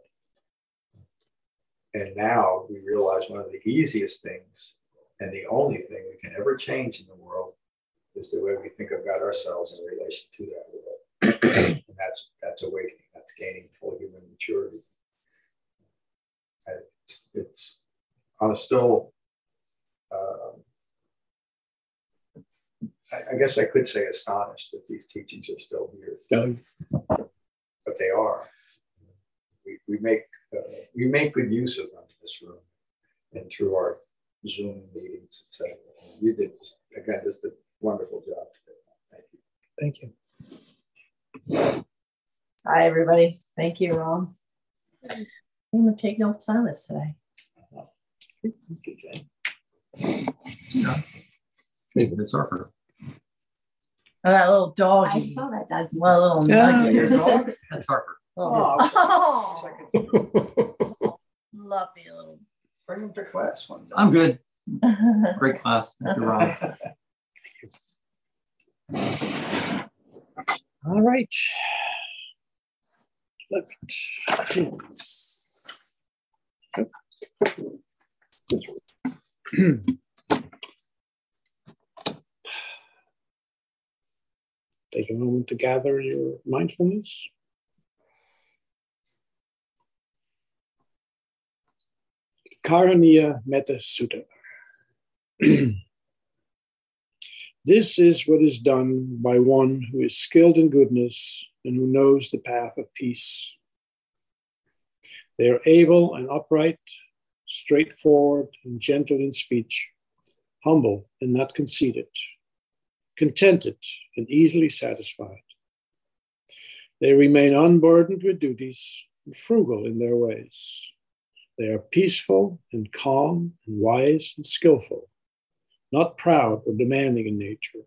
And now we realize one of the easiest things and the only thing we can ever change in the world is the way we think about ourselves in relation to that world. and that's that's awakening. That's gaining full human maturity. It's, it's I'm still. Um, I, I guess I could say astonished that these teachings are still here, Yeah. but they are. We, we make uh, we make good use of them in this room and through our Zoom meetings, etc. You did again just a wonderful job today. Thank you. Thank you. Hi, everybody. Thank you, Ron. I'm going to take notes on this today. Maybe it's Harper. Oh, that little dog. I saw that dog. Well, little Yeah, nugget. your dog? That's Harper. Oh, Oh, oh. love me little. bring them to class one day. I'm good. Great class. Thank you, Ron. All right. Take a moment to gather your mindfulness. Karaniya Metta Sutta. This is what is done by one who is skilled in goodness and who knows the path of peace. They are able and upright, straightforward and gentle in speech, humble and not conceited, contented and easily satisfied. They remain unburdened with duties and frugal in their ways. They are peaceful and calm and wise and skillful not proud or demanding in nature.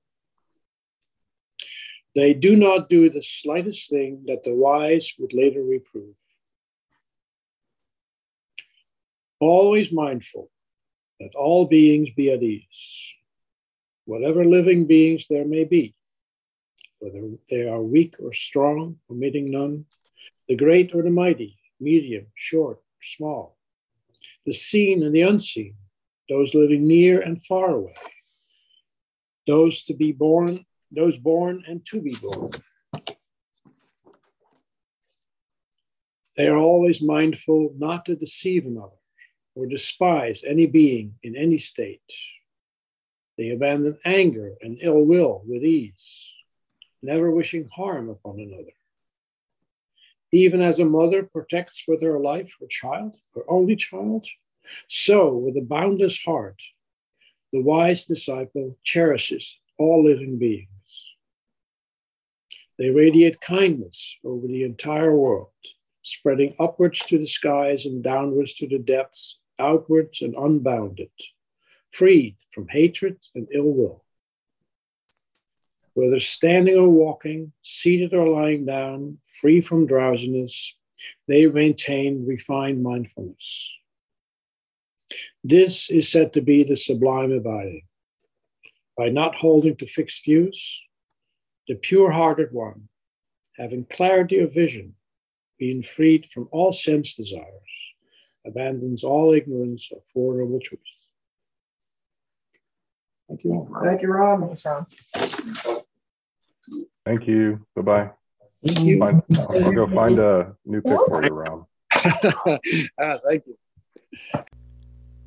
They do not do the slightest thing that the wise would later reprove. Always mindful that all beings be at ease, whatever living beings there may be, whether they are weak or strong, omitting none, the great or the mighty, medium, short, small, the seen and the unseen, those living near and far away, those to be born, those born and to be born. They are always mindful not to deceive another or despise any being in any state. They abandon anger and ill will with ease, never wishing harm upon another. Even as a mother protects with her life her child, her only child, so, with a boundless heart, the wise disciple cherishes all living beings. They radiate kindness over the entire world, spreading upwards to the skies and downwards to the depths outwards and unbounded, freed from hatred and ill will. Whether standing or walking, seated or lying down, free from drowsiness, they maintain refined mindfulness. This is said to be the sublime abiding. By not holding to fixed views, the pure hearted one, having clarity of vision, being freed from all sense desires, abandons all ignorance of Four Noble Truths. Thank you. Thank you, Ron. Thanks, Ron. Thank you. Bye bye. Thank you. I'll go find a new pick for you, Ron. ah, thank you.